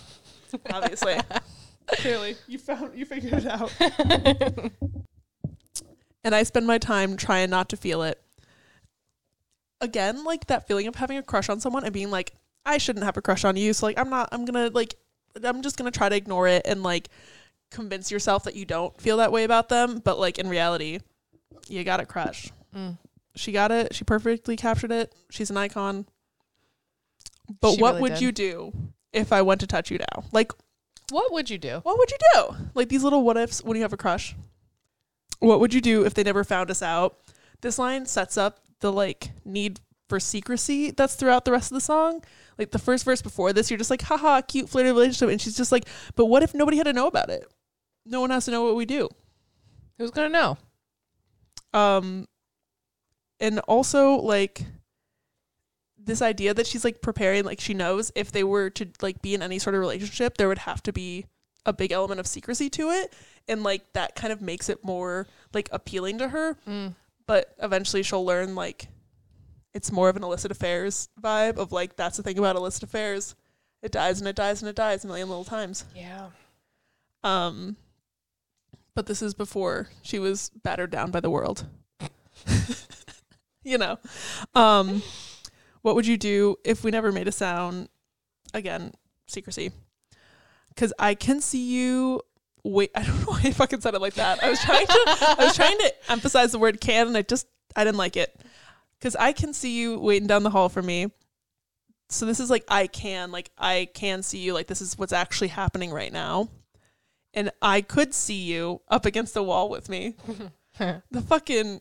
obviously. Clearly, you found you figured it out. and I spend my time trying not to feel it. Again, like that feeling of having a crush on someone and being like, I shouldn't have a crush on you. So like I'm not I'm gonna like I'm just gonna try to ignore it and like convince yourself that you don't feel that way about them. But like in reality, you got a crush. Mm. She got it. She perfectly captured it. She's an icon. But She what really would did. you do if I went to touch you now? Like What would you do? what would you do? Like these little what ifs when you have a crush. What would you do if they never found us out? This line sets up the like need for secrecy that's throughout the rest of the song. Like the first verse before this, you're just like, haha, cute flirty relationship. And she's just like, but what if nobody had to know about it? No one has to know what we do. Who's gonna know? Um and also like this idea that she's like preparing like she knows if they were to like be in any sort of relationship there would have to be a big element of secrecy to it and like that kind of makes it more like appealing to her Mm. but eventually she'll learn like it's more of an illicit affairs vibe of like that's the thing about illicit affairs it dies and it dies and it dies a million little times Yeah. um, but this is before she was battered down by the world. you know, um, what would you do if we never made a sound? Again, secrecy. Because I can see you. Wait, I don't know why I fucking said it like that. I was trying to. I was trying to emphasize the word "can," and I just I didn't like it. Because I can see you waiting down the hall for me. So this is like I can, like I can see you, like this is what's actually happening right now and I could see you up against the wall with me. the fucking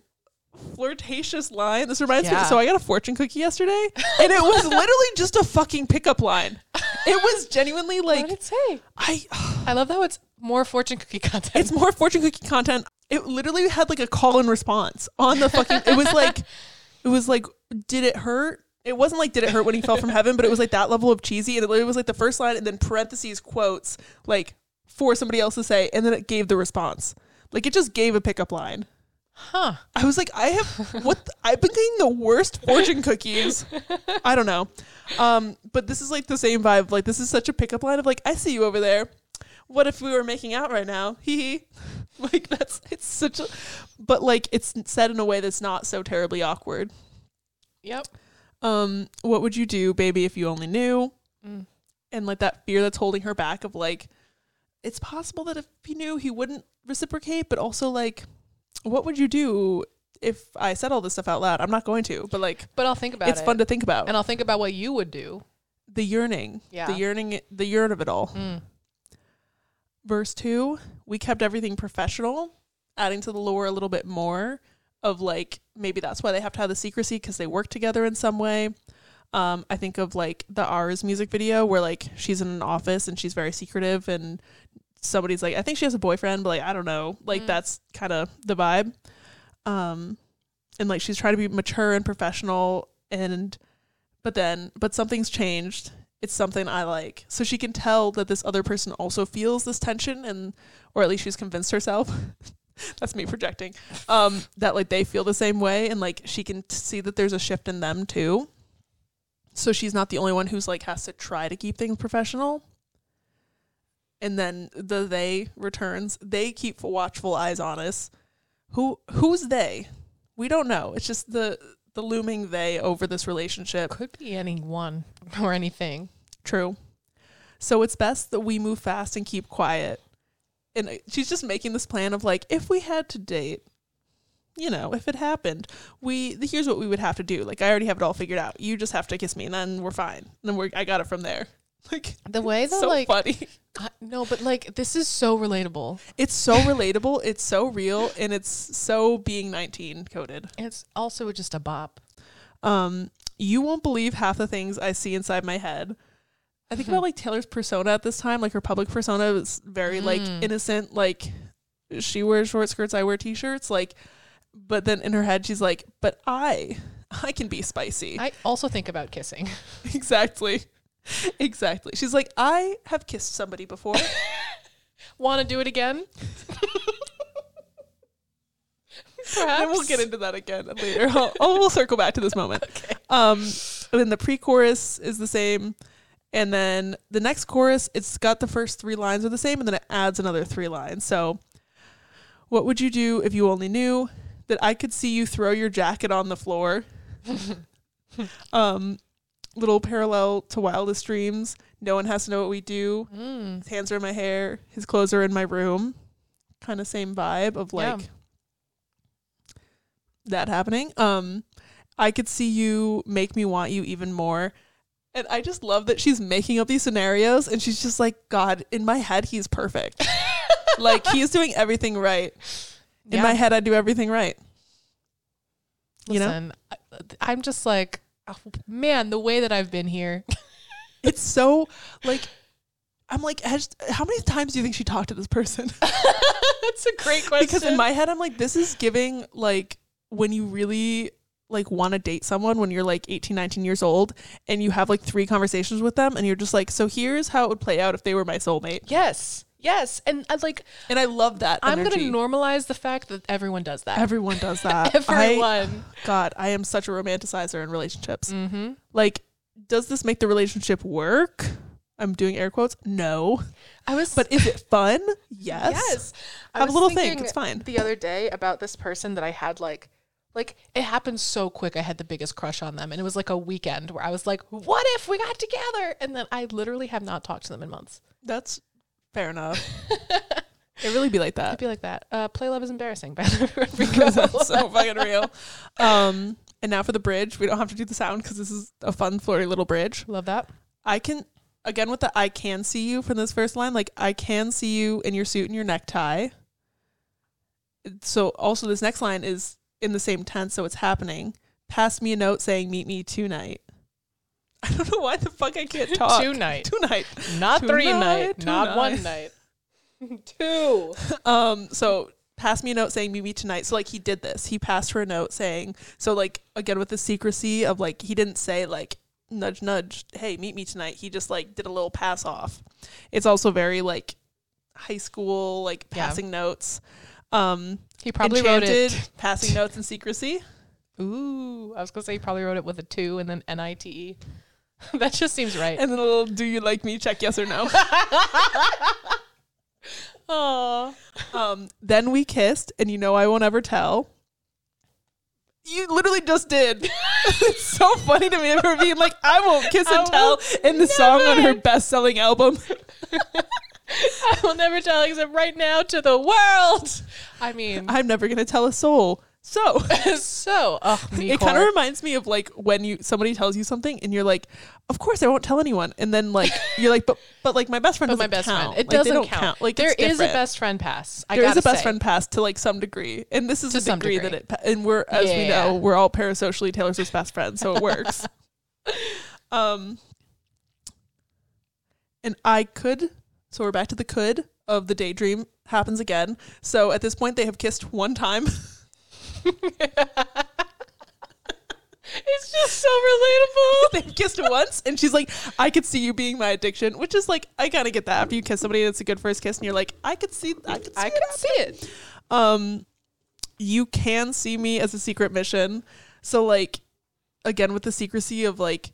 flirtatious line. This reminds me. So I got a fortune cookie yesterday, and it was literally just a fucking pickup line. It was genuinely like. what did it say? I. I love how it's more fortune cookie content. It's more fortune cookie content. It literally had like a call and response on the fucking. It was like, it was like, did it hurt? It wasn't like did it hurt when he fell from heaven, but it was like that level of cheesy, and it literally was like the first line and then parentheses quotes like for somebody else to say, and then it gave the response. Like it just gave a pickup line. huh. I was like, I have what? the- I've been getting the worst fortune cookies. I don't know, um, but this is like the same vibe. Like this is such a pickup line of like, I see you over there. What if we were making out right now? Hee. Like that's it's such a, but like it's said in a way that's not so terribly awkward. Yep. Um, what would you do, baby, if you only knew? Mm. And like that fear that's holding her back of like, it's possible that if he knew, he wouldn't reciprocate, but also like, what would you do if I said all this stuff out loud? I'm not going to, but like, But I'll think about it's it. It's fun to think about. and I'll think about what you would do. the yearning, Yeah. the yearning, the yearn of it all. Mm. Verse two, we kept everything professional, adding to the lore a little bit more of like maybe that's why they have to have the secrecy because they work together in some way. Um, I think of like the Ours music video where like she's in an office and she's very secretive and somebody's like, I think she has a boyfriend, but like I don't know, like Mm. that's kind of the vibe. Um, and like she's trying to be mature and professional and but then but something's changed it's something i like. So she can tell that this other person also feels this tension and or at least she's convinced herself. That's me projecting. Um that like they feel the same way and like she can t- see that there's a shift in them too. So she's not the only one who's like has to try to keep things professional. And then the they returns. They keep watchful eyes on us. Who who's they? We don't know. It's just the the looming they over this relationship Could be anyone or anything. True. So it's best that we move fast and keep quiet. And uh, she's just making this plan of like, if we had to date, you know, if it happened, we here's what we would have to do. Like I already have it all figured out. You just have to kiss me, and then we're fine. And then we're I got it from there. Like The way that so like funny. I- no, but like this is so relatable. It's so relatable. It's so real, and it's so being 19 coded. It's also just a bop. Um, you won't believe half the things I see inside my head. I think Mhm. about like Taylor's persona at this time, like her public persona was very like Mm. innocent, like she wears short skirts, I wear t-shirts, like but then in her head she's like, "But I I can be spicy." I also think about kissing. exactly. Exactly. She's like, "I have kissed somebody before." Want to do it again? and we'll get into that again later. I'll we'll circle back to this moment. Um, and then the pre-chorus is the same, And then the next chorus, it's got the first three lines are the same, and then it adds another three lines. So, what would you do if you only knew that I could see you throw your jacket on the floor? um, little parallel to Wildest Dreams. No one has to know what we do. Mm. His hands are in my hair. His clothes are in my room. Kind of same vibe of Yeah. like that happening. Um, I could see you make me want you even more. And I just love that she's making up these scenarios and she's just like, God, in my head, he's perfect. like he's doing everything right. In Yeah. my head, I do everything right. You know? I, I'm just like, oh, man, the way that I've been here. It's so like, I'm like, how many times do you think she talked to this person? That's a great question. because in my head i'm like this is giving like when you really like want to date someone when you're like 18 19 years old and you have like three conversations with them and you're just like so here's how it would play out if they were my soulmate yes, yes, and I like and i love that I'm energy. gonna normalize the fact that everyone does that. everyone does that I, everyone. god i am such a romanticizer in relationships mm-hmm. like does this make the relationship work i'm doing air quotes no I was, but is it fun yes, Yes. I have a little think thinking it's fine The other day about this person that I had like, like it happened so quick. I had the biggest crush on them, and it was like a weekend where I was like, "What if we got together?" And then I literally have not talked to them in months. that's fair enough it really be like that I'd be like that. Uh, Play love is embarrassing. by. That's so fucking real. Um, and now for the bridge. We don't have to do the sound because this is a fun, flirty little bridge. Love that. I can again with the I can see you from this first line. Like I can see you in your suit and your necktie. So also this next line is in the same tense, so it's happening. Pass me a note saying meet me tonight. I don't know why the fuck I can't talk. Tonight. Tonight. Not three Tonight, night, not one night. Two. Um, so pass me a note saying meet me tonight. So like he did this. He passed her a note saying so like again with the secrecy of like he didn't say like nudge nudge, hey, meet me tonight. He just like did a little pass off. It's also very like high school, like Yeah. passing notes. Um He probably wrote it. passing notes in secrecy. Ooh, I was gonna say he probably wrote it with a two and then N I T E. That just seems right. And then a little do you like me check yes or no. Oh, Um, then we kissed, and you know I won't ever tell. You literally just did. it's so funny to me of her being like, I won't kiss and tell in the song on her best selling album. I will never tell except right now to the world. I mean, I'm never gonna tell a soul. So so oh, it kind of reminds me of like when you somebody tells you something and you're like, Of course I won't tell anyone. And then like you're like, But but like my best friend but my best count. friend. It Like, doesn't don't count. Like there is a best friend pass. I There is a best say. friend pass to like some degree, and this is To a degree, degree. that it. And we're as we Yeah. know, we're all parasocially Taylor Swift's best friends, so it works. um, and I could. So we're back to the could of the daydream happens again. So at this point, they have kissed one time. It's just so relatable. They've kissed once, and she's like, "I could see you being my addiction," which is like, I kind of get that after you kiss somebody, that's a good first kiss, and you're like, "I could see, I could see I it can see it. um you can see me as a secret mission so like again with the secrecy of like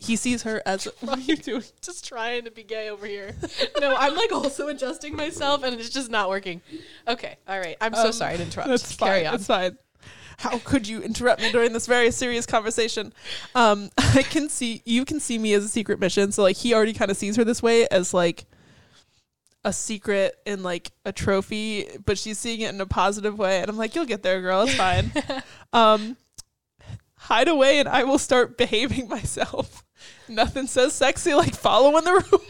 he sees her as what are you doing Just trying to be gay over here. No, I'm like also adjusting myself, and it's just not working. Okay, all right. I'm so Um, sorry to interrupt. that's Carry fine on. that's fine how could you interrupt me during this very serious conversation? Um i can see you can see me as a secret mission. So like he already kind of sees her this way as like a secret and like a trophy but she's seeing it in a positive way. And i'm like you'll get there girl. It's fine. Um hide away and i will start behaving myself. Nothing says sexy like following the rules.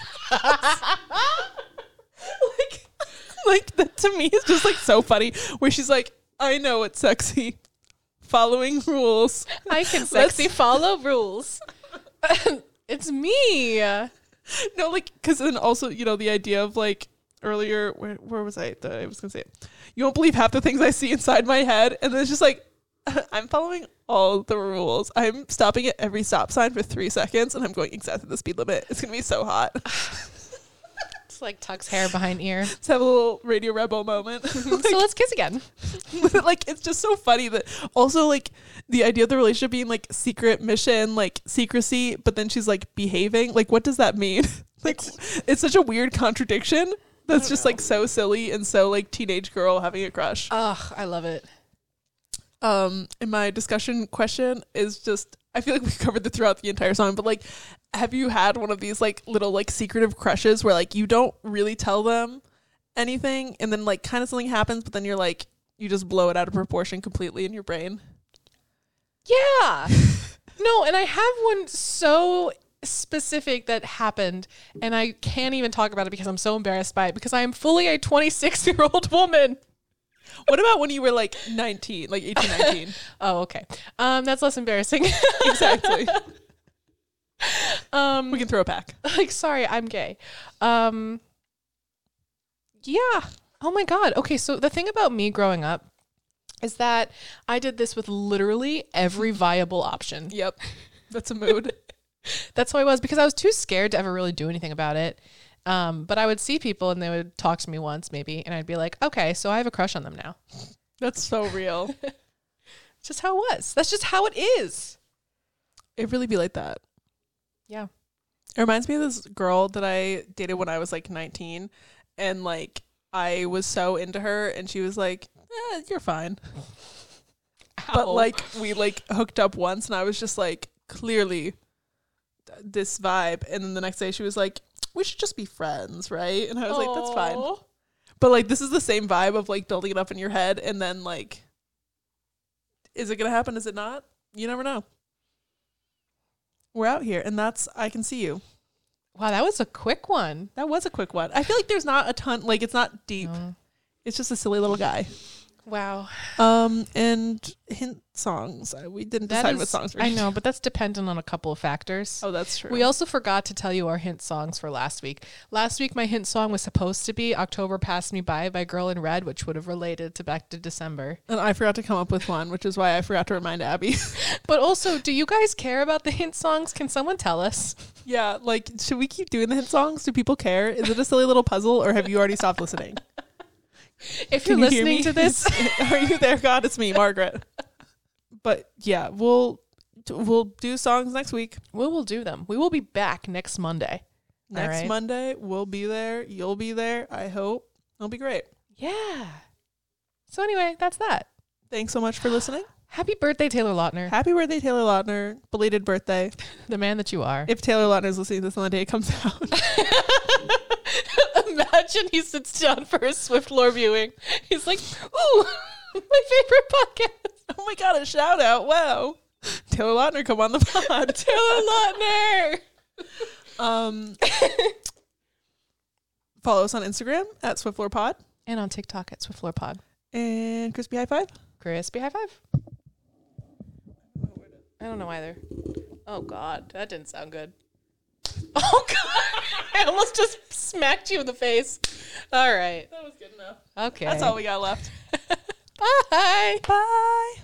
Like like that to me is just like so funny where she's like i know it's sexy following rules I can Let's- sexy follow rules. it's me. no like because then also you know the idea of like earlier where, where was i the, i was gonna say it. you won't believe half the things i see inside my head and then it's just like i'm following all the rules i'm stopping at every stop sign for three seconds and i'm going exactly the speed limit it's gonna be so hot Just like tucks hair behind ear. Let's have a little Radio Rebel moment. so let's kiss again. like it's just so funny that also like the idea of the relationship being like secret mission, like secrecy, but then she's like behaving. Like what does that mean? like it's, such a weird contradiction. That's just like so silly and so like teenage girl having a crush. Ugh, I love it. Um, and my discussion question is just I feel like we covered it throughout the entire song, but like have you had one of these like little like secretive crushes where like you don't really tell them anything and then like kind of something happens but then you're like you just blow it out of proportion completely in your brain? Yeah. no, and I have one so specific that happened and I can't even talk about it because I'm so embarrassed by it because I am fully a 26 year old woman. What about when you were like 19, like 18, 19? Oh, okay. Um, that's less embarrassing. exactly. um, We can throw it back. like, sorry, I'm gay. Um, yeah. Oh my God. Okay. So the thing about me growing up is that I did this with literally every viable option. Yep. That's a mood. That's how I was because I was too scared to ever really do anything about it. Um, but I would see people and they would talk to me once maybe, and I'd be like, okay, so I have a crush on them now. That's so real. Just how it was. That's just how it is. It really be like that. Yeah. It reminds me of this girl that I dated when I was like 19 and like I was so into her and she was like, eh, you're fine. But like we like hooked up once and I was just like clearly this vibe and then the next day she was like we should just be friends, right? And I was like that's fine. But like this is the same vibe of like building it up in your head and then like is it going to happen is it not? You never know. We're out here and that's I can see you. Wow, that was a quick one. That was a quick one. I feel like there's not a ton like it's not deep. No. It's just a silly little guy. Wow. Um and hint songs. Uh, We didn't That decide is- what songs we're I know, but that's dependent on a couple of factors. Oh, that's true. We also forgot to tell you our hint songs for last week. Last week, my hint song was supposed to be October Passed Me By by Girl in Red, which would have related to Back to December. and I forgot to come up with one, which is why I forgot to remind Abby. But also, do you guys care about the hint songs? Can someone tell us? yeah, like should we keep doing the hint songs? Do people care? Is it a silly little puzzle or have you already stopped listening? If Can you're you listening to this, Are you there, God? It's me, Margaret. But yeah, we'll we'll do songs next week. we will do them. We will be back next Monday. Next right. Monday, we'll be there. You'll be there. I hope. It'll be great. Yeah. So, anyway, that's that. Thanks so much for listening. Happy birthday, Taylor Lautner, Happy birthday, Taylor Lautner. Belated birthday. the man that you are. If Taylor Lautner is listening to this on the day it comes out. Imagine he sits down for a Swift Lore viewing. He's like, ooh, my favorite podcast. oh my god, a shout out. Wow. Taylor Lautner, come on the pod. Taylor Lautner. Um follow us on Instagram at SwiftLorePod And on TikTok at Swift Lore Pod. and Crispy High Five. Crispy high five. I don't know either. Oh God, that didn't sound good. Oh God, I almost just smacked you in the face. All right. That was good enough. Okay. That's all we got left. Bye. Bye.